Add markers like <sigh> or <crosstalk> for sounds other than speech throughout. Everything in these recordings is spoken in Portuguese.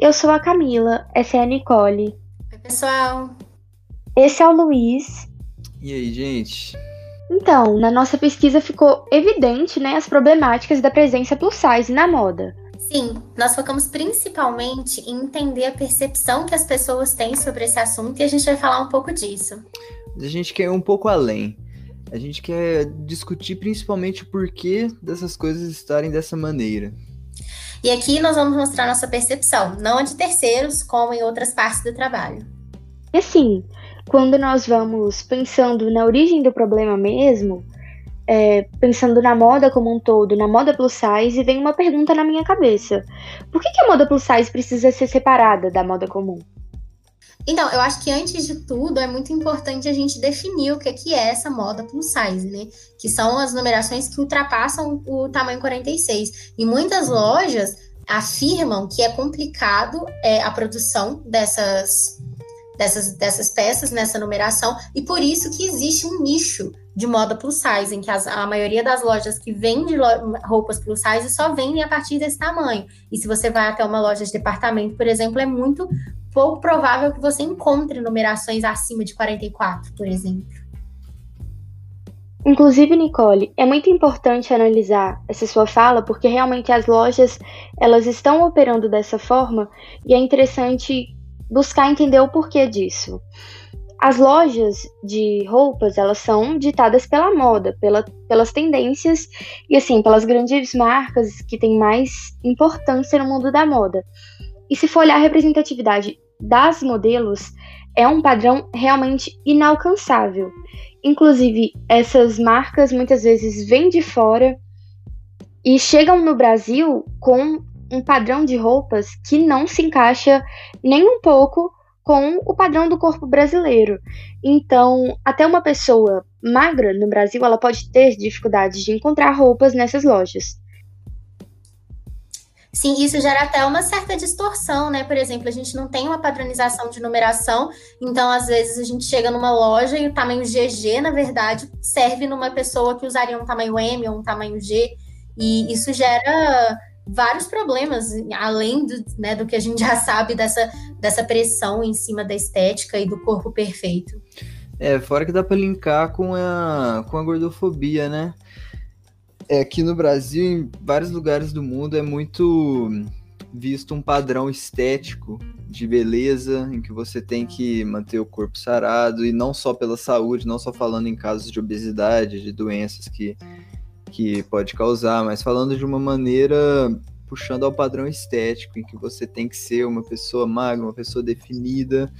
eu sou a Camila, essa é a Nicole. Oi, pessoal. Esse é o Luiz. E aí, gente? Então, na nossa pesquisa ficou evidente né, as problemáticas da presença plus size na moda. Sim, nós focamos principalmente em entender a percepção que as pessoas têm sobre esse assunto e a gente vai falar um pouco disso. A gente quer ir um pouco além. A gente quer discutir principalmente o porquê dessas coisas estarem dessa maneira. E aqui nós vamos mostrar nossa percepção, não de terceiros, como em outras partes do trabalho. E assim, quando nós vamos pensando na origem do problema mesmo, é, pensando na moda como um todo, na moda plus size, vem uma pergunta na minha cabeça: por que, que a moda plus size precisa ser separada da moda comum? Então, eu acho que antes de tudo é muito importante a gente definir o que é, que é essa moda plus size, né? Que são as numerações que ultrapassam o tamanho 46. E muitas lojas afirmam que é complicado é, a produção dessas dessas, dessas peças nessa numeração, e por isso que existe um nicho de moda plus size, em que as, a maioria das lojas que vendem roupas plus size só vendem a partir desse tamanho. E se você vai até uma loja de departamento, por exemplo, é muito pouco provável que você encontre numerações acima de 44, por exemplo. Inclusive, Nicole, é muito importante analisar essa sua fala, porque realmente as lojas elas estão operando dessa forma e é interessante buscar entender o porquê disso. As lojas de roupas, elas são ditadas pela moda, pela, pelas tendências e assim, pelas grandes marcas que têm mais importância no mundo da moda. E se for olhar a representatividade das modelos, é um padrão realmente inalcançável. Inclusive, essas marcas muitas vezes vêm de fora e chegam no Brasil com um padrão de roupas que não se encaixa nem um pouco com o padrão do corpo brasileiro. Então, até uma pessoa magra no Brasil, ela pode ter dificuldades de encontrar roupas nessas lojas. Sim, isso gera até uma certa distorção, né? Por exemplo, a gente não tem uma padronização de numeração, então às vezes a gente chega numa loja e o tamanho GG, na verdade, serve numa pessoa que usaria um tamanho M ou um tamanho G, e isso gera vários problemas, além do, né, do que a gente já sabe dessa, dessa pressão em cima da estética e do corpo perfeito. É, fora que dá para linkar com a, com a gordofobia, né? É, aqui no Brasil, em vários lugares do mundo, é muito visto um padrão estético de beleza, em que você tem que manter o corpo sarado, e não só pela saúde, não só falando em casos de obesidade, de doenças que que pode causar, mas falando de uma maneira puxando ao padrão estético, em que você tem que ser uma pessoa magra, uma pessoa definida,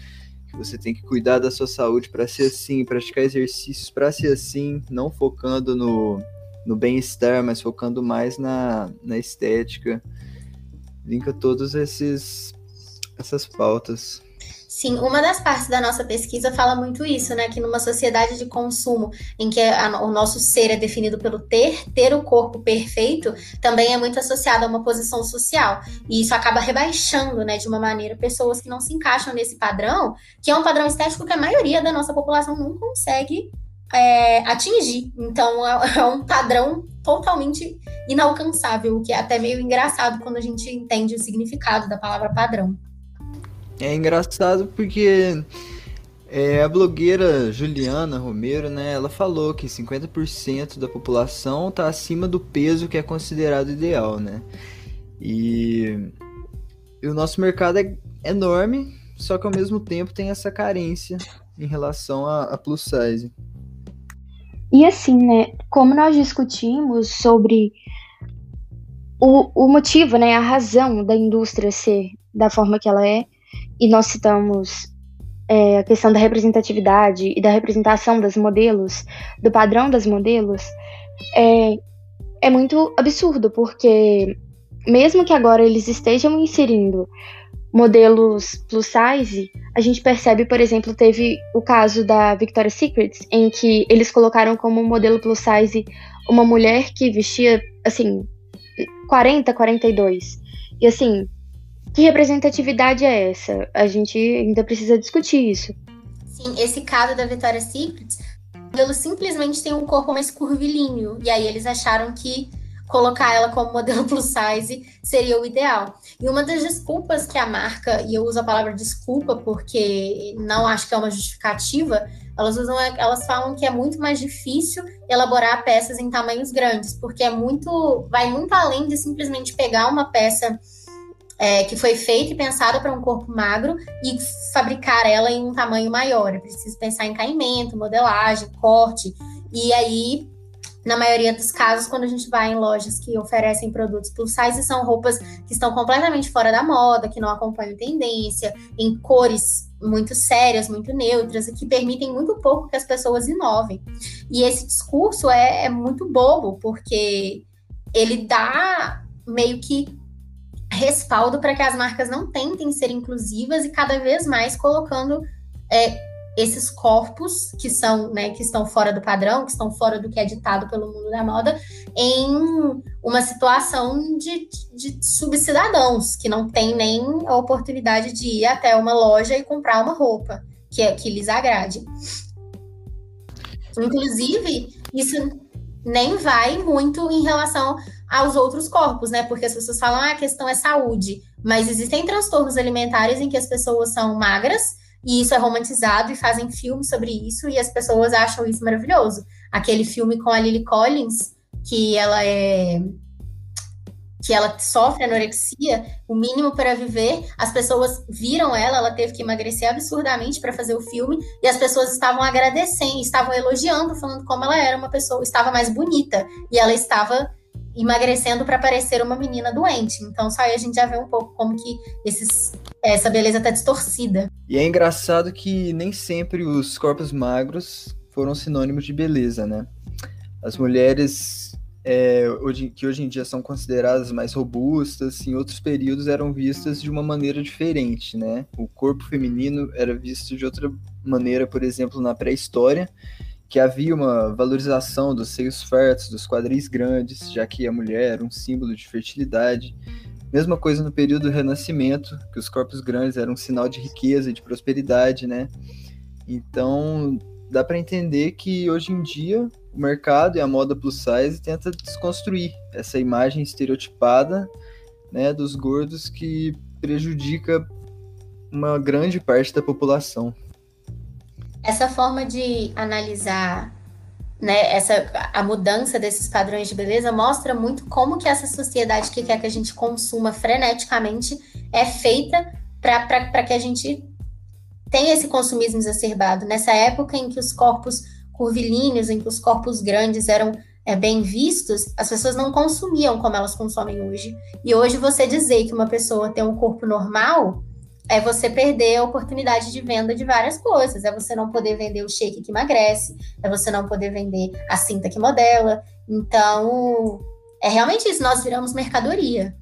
que você tem que cuidar da sua saúde para ser assim, praticar exercícios para ser assim, não focando no, no bem-estar, mas focando mais na, na estética. Linka todos esses essas pautas. Sim, uma das partes da nossa pesquisa fala muito isso, né? Que numa sociedade de consumo em que a, o nosso ser é definido pelo ter, ter o corpo perfeito, também é muito associado a uma posição social. E isso acaba rebaixando, né, de uma maneira, pessoas que não se encaixam nesse padrão, que é um padrão estético que a maioria da nossa população não consegue é, atingir. Então, é, <laughs> é um padrão totalmente inalcançável, o que é até meio engraçado quando a gente entende o significado da palavra padrão. É engraçado porque é, a blogueira Juliana Romero, né, ela falou que 50% da população está acima do peso que é considerado ideal, né? E, e o nosso mercado é enorme, só que ao mesmo tempo tem essa carência em relação a, a plus size. E assim, né, como nós discutimos sobre o, o motivo, né, a razão da indústria ser da forma que ela é, e nós citamos é, a questão da representatividade e da representação das modelos, do padrão das modelos, é, é muito absurdo, porque mesmo que agora eles estejam inserindo modelos plus size, a gente percebe, por exemplo, teve o caso da Victoria's Secret, em que eles colocaram como modelo plus size uma mulher que vestia, assim, 40, 42. E assim, que representatividade é essa? A gente ainda precisa discutir isso. Sim, esse caso da Victoria's Secret, ele simplesmente tem um corpo mais curvilíneo. E aí eles acharam que colocar ela como modelo plus size seria o ideal. E uma das desculpas que a marca, e eu uso a palavra desculpa porque não acho que é uma justificativa, elas usam, elas falam que é muito mais difícil elaborar peças em tamanhos grandes, porque é muito, vai muito além de simplesmente pegar uma peça é, que foi feita e pensada para um corpo magro e fabricar ela em um tamanho maior. É preciso pensar em caimento, modelagem, corte. E aí na maioria dos casos, quando a gente vai em lojas que oferecem produtos plus size, são roupas que estão completamente fora da moda, que não acompanham tendência, em cores muito sérias, muito neutras, e que permitem muito pouco que as pessoas inovem. E esse discurso é, é muito bobo, porque ele dá meio que respaldo para que as marcas não tentem ser inclusivas e cada vez mais colocando é, esses corpos que são, né, que estão fora do padrão, que estão fora do que é ditado pelo mundo da moda, em uma situação de, de subcidadãos que não tem nem a oportunidade de ir até uma loja e comprar uma roupa que, é, que lhes agrade. Inclusive, isso nem vai muito em relação aos outros corpos, né? Porque as pessoas falam, ah, a questão é saúde, mas existem transtornos alimentares em que as pessoas são magras e isso é romantizado e fazem filmes sobre isso e as pessoas acham isso maravilhoso. Aquele filme com a Lily Collins, que ela é que ela sofre anorexia, o mínimo para viver, as pessoas viram ela, ela teve que emagrecer absurdamente para fazer o filme, e as pessoas estavam agradecendo, estavam elogiando, falando como ela era uma pessoa, estava mais bonita, e ela estava emagrecendo para parecer uma menina doente. Então, só aí a gente já vê um pouco como que esses, essa beleza está distorcida. E é engraçado que nem sempre os corpos magros foram sinônimos de beleza, né? As mulheres é, hoje, que hoje em dia são consideradas mais robustas, em outros períodos eram vistas de uma maneira diferente, né? O corpo feminino era visto de outra maneira, por exemplo, na pré-história, que havia uma valorização dos seios férteis, dos quadris grandes, já que a mulher era um símbolo de fertilidade. Mesma coisa no período do Renascimento, que os corpos grandes eram um sinal de riqueza e de prosperidade, né? Então, dá para entender que hoje em dia o mercado e a moda plus size tenta desconstruir essa imagem estereotipada, né, dos gordos que prejudica uma grande parte da população essa forma de analisar né, essa, a mudança desses padrões de beleza mostra muito como que essa sociedade que quer que a gente consuma freneticamente é feita para que a gente tenha esse consumismo exacerbado. Nessa época em que os corpos curvilíneos, em que os corpos grandes eram é, bem vistos, as pessoas não consumiam como elas consomem hoje. E hoje você dizer que uma pessoa tem um corpo normal é você perder a oportunidade de venda de várias coisas. É você não poder vender o shake que emagrece, é você não poder vender a cinta que modela. Então, é realmente isso, nós viramos mercadoria.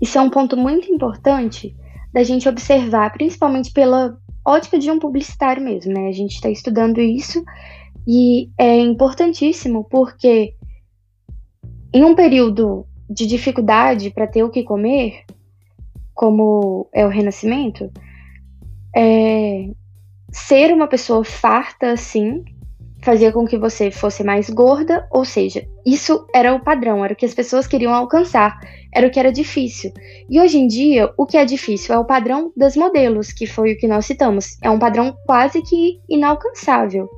Isso é um ponto muito importante da gente observar, principalmente pela ótica de um publicitário mesmo, né? A gente está estudando isso e é importantíssimo porque em um período de dificuldade para ter o que comer, como é o renascimento, é, ser uma pessoa farta assim fazia com que você fosse mais gorda, ou seja, isso era o padrão, era o que as pessoas queriam alcançar, era o que era difícil. E hoje em dia, o que é difícil é o padrão das modelos, que foi o que nós citamos. É um padrão quase que inalcançável.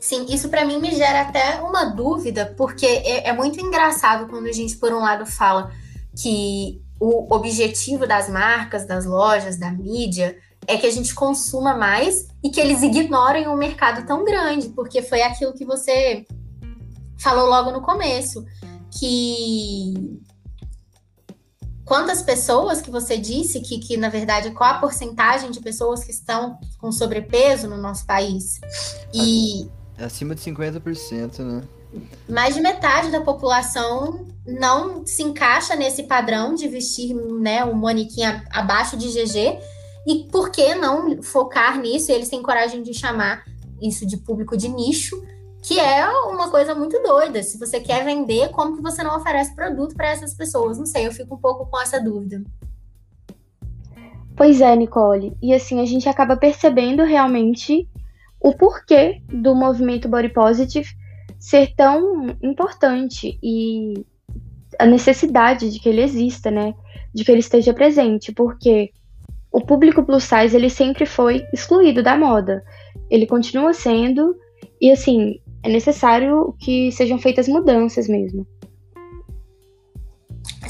Sim, isso para mim me gera até uma dúvida, porque é, é muito engraçado quando a gente, por um lado, fala que o objetivo das marcas, das lojas, da mídia é que a gente consuma mais e que eles ignorem um mercado tão grande, porque foi aquilo que você falou logo no começo, que quantas pessoas que você disse que, que na verdade, qual a porcentagem de pessoas que estão com sobrepeso no nosso país? E acima de 50%, né? Mais de metade da população não se encaixa nesse padrão de vestir né, um manequim abaixo de GG. E por que não focar nisso? Eles têm coragem de chamar isso de público de nicho, que é uma coisa muito doida. Se você quer vender, como que você não oferece produto para essas pessoas? Não sei, eu fico um pouco com essa dúvida. Pois é, Nicole. E assim, a gente acaba percebendo realmente o porquê do movimento Body Positive ser tão importante e a necessidade de que ele exista, né? De que ele esteja presente, porque o público plus size ele sempre foi excluído da moda. Ele continua sendo e assim, é necessário que sejam feitas mudanças mesmo.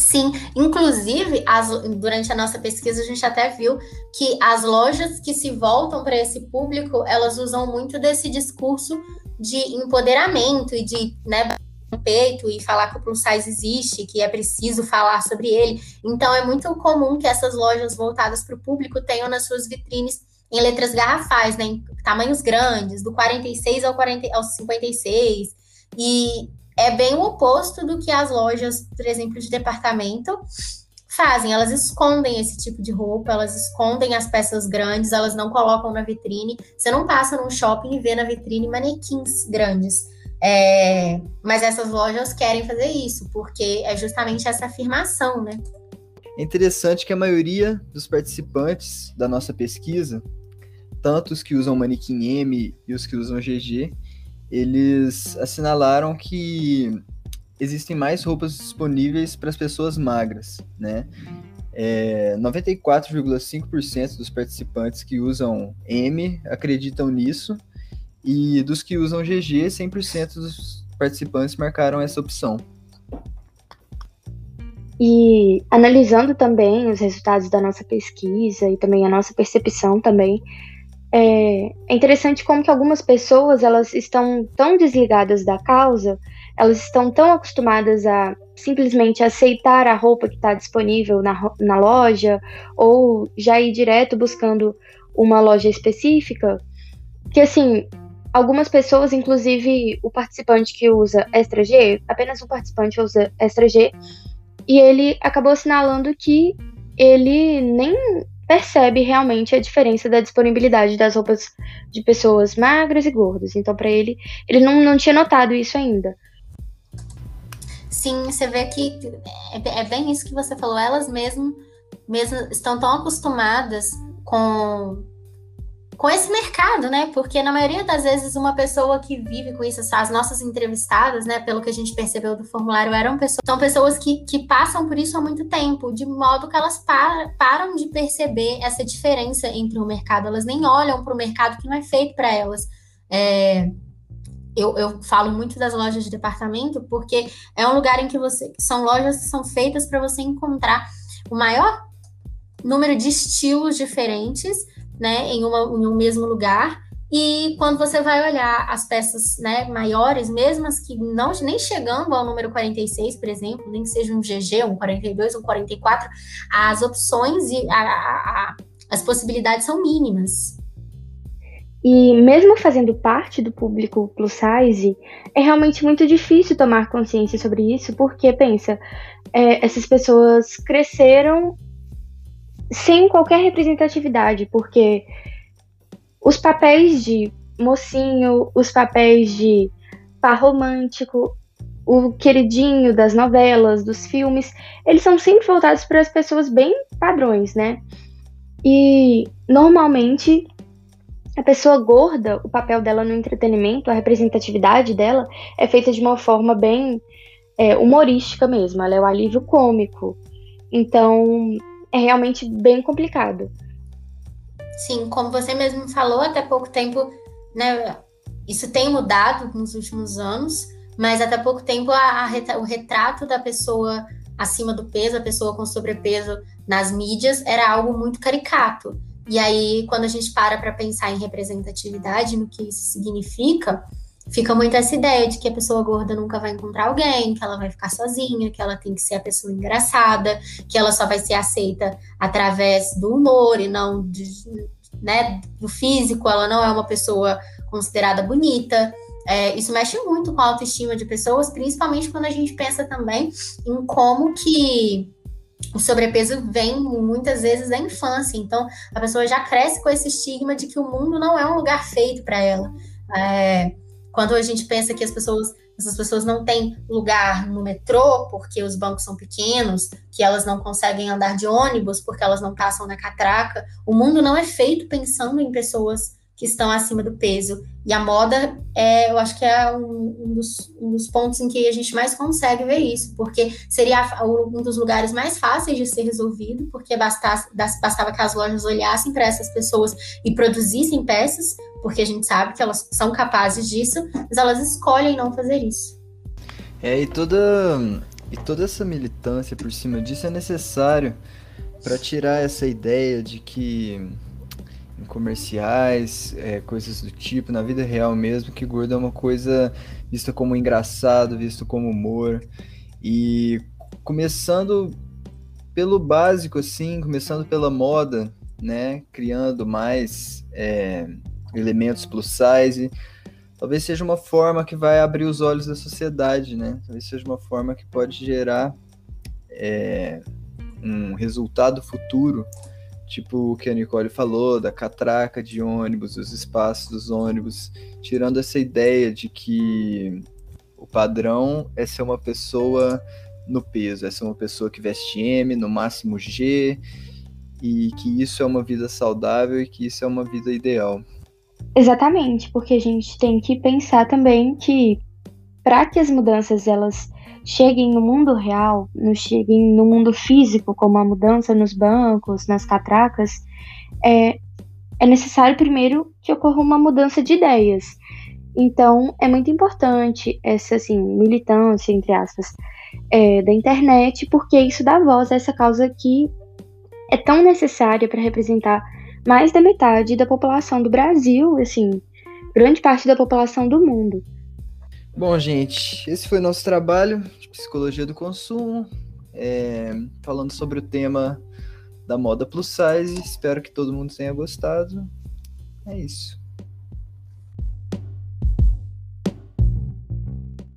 Sim, inclusive, as, durante a nossa pesquisa, a gente até viu que as lojas que se voltam para esse público, elas usam muito desse discurso de empoderamento e de né, peito e falar que o plus size existe, que é preciso falar sobre ele. Então, é muito comum que essas lojas voltadas para o público tenham nas suas vitrines em letras garrafais, né, em tamanhos grandes, do 46 ao, 40, ao 56. E é bem o oposto do que as lojas, por exemplo, de departamento fazem. Elas escondem esse tipo de roupa, elas escondem as peças grandes, elas não colocam na vitrine. Você não passa num shopping e vê na vitrine manequins grandes. É, mas essas lojas querem fazer isso, porque é justamente essa afirmação, né? É interessante que a maioria dos participantes da nossa pesquisa, tanto os que usam manequim M e os que usam GG, eles assinalaram que existem mais roupas disponíveis para as pessoas magras, né? É, 94,5% dos participantes que usam M acreditam nisso, e dos que usam GG, 100% dos participantes marcaram essa opção. E analisando também os resultados da nossa pesquisa e também a nossa percepção também, é, é interessante como que algumas pessoas elas estão tão desligadas da causa, elas estão tão acostumadas a simplesmente aceitar a roupa que está disponível na, na loja ou já ir direto buscando uma loja específica, que assim, algumas pessoas, inclusive o participante que usa Extra G, apenas um participante usa Extra G, e ele acabou assinalando que ele nem percebe realmente a diferença da disponibilidade das roupas de pessoas magras e gordas. Então, para ele, ele não, não tinha notado isso ainda. Sim, você vê que é, é bem isso que você falou. Elas mesmo, mesmo estão tão acostumadas com com esse mercado, né? Porque na maioria das vezes uma pessoa que vive com isso, as nossas entrevistadas, né, pelo que a gente percebeu do formulário, eram pessoas, são pessoas que, que passam por isso há muito tempo, de modo que elas par, param de perceber essa diferença entre o mercado, elas nem olham para o mercado que não é feito para elas. É, eu, eu, falo muito das lojas de departamento porque é um lugar em que você são lojas que são feitas para você encontrar o maior número de estilos diferentes né, em, uma, em um mesmo lugar. E quando você vai olhar as peças né, maiores, mesmo as que não nem chegando ao número 46, por exemplo, nem que seja um GG, um 42, um 44, as opções e a, a, as possibilidades são mínimas. E mesmo fazendo parte do público plus size, é realmente muito difícil tomar consciência sobre isso, porque pensa, é, essas pessoas cresceram sem qualquer representatividade, porque os papéis de mocinho, os papéis de par romântico, o queridinho das novelas, dos filmes, eles são sempre voltados para as pessoas bem padrões, né? E normalmente a pessoa gorda, o papel dela no entretenimento, a representatividade dela é feita de uma forma bem é, humorística mesmo, ela é o alívio cômico. Então, é realmente bem complicado. Sim, como você mesmo falou, até pouco tempo, né, isso tem mudado nos últimos anos, mas até pouco tempo a, a, o retrato da pessoa acima do peso, a pessoa com sobrepeso nas mídias, era algo muito caricato. E aí, quando a gente para para pensar em representatividade, no que isso significa, fica muito essa ideia de que a pessoa gorda nunca vai encontrar alguém, que ela vai ficar sozinha, que ela tem que ser a pessoa engraçada, que ela só vai ser aceita através do humor e não de, né, do físico, ela não é uma pessoa considerada bonita. É, isso mexe muito com a autoestima de pessoas, principalmente quando a gente pensa também em como que o sobrepeso vem muitas vezes da infância. Então, a pessoa já cresce com esse estigma de que o mundo não é um lugar feito para ela. É, quando a gente pensa que as pessoas, essas pessoas não têm lugar no metrô porque os bancos são pequenos, que elas não conseguem andar de ônibus porque elas não passam na catraca, o mundo não é feito pensando em pessoas que estão acima do peso. E a moda, é, eu acho que é um, um, dos, um, dos, pontos em que a gente mais consegue ver isso, porque seria um dos lugares mais fáceis de ser resolvido, porque bastasse, bastava que as lojas olhassem para essas pessoas e produzissem peças, porque a gente sabe que elas são capazes disso, mas elas escolhem não fazer isso. É, e toda, e toda essa militância por cima disso é necessário para tirar essa ideia de que comerciais, é, coisas do tipo, na vida real mesmo, que gordo é uma coisa vista como engraçado, visto como humor. E começando pelo básico, assim, começando pela moda, né? Criando mais é, elementos plus size. Talvez seja uma forma que vai abrir os olhos da sociedade, né? Talvez seja uma forma que pode gerar é, um resultado futuro, tipo o que a Nicole falou, da catraca de ônibus, dos espaços dos ônibus, tirando essa ideia de que o padrão é ser uma pessoa no peso, é ser uma pessoa que veste M, no máximo G, e que isso é uma vida saudável e que isso é uma vida ideal. Exatamente, porque a gente tem que pensar também que para que as mudanças elas cheguem no mundo real, não cheguem no mundo físico, como a mudança nos bancos, nas catracas, é, é necessário primeiro que ocorra uma mudança de ideias. Então, é muito importante essa assim, militância, entre aspas, é, da internet, porque isso dá voz a essa causa que é tão necessária para representar mais da metade da população do Brasil, assim, grande parte da população do mundo. Bom, gente, esse foi nosso trabalho de psicologia do consumo, é, falando sobre o tema da moda plus size. Espero que todo mundo tenha gostado. É isso.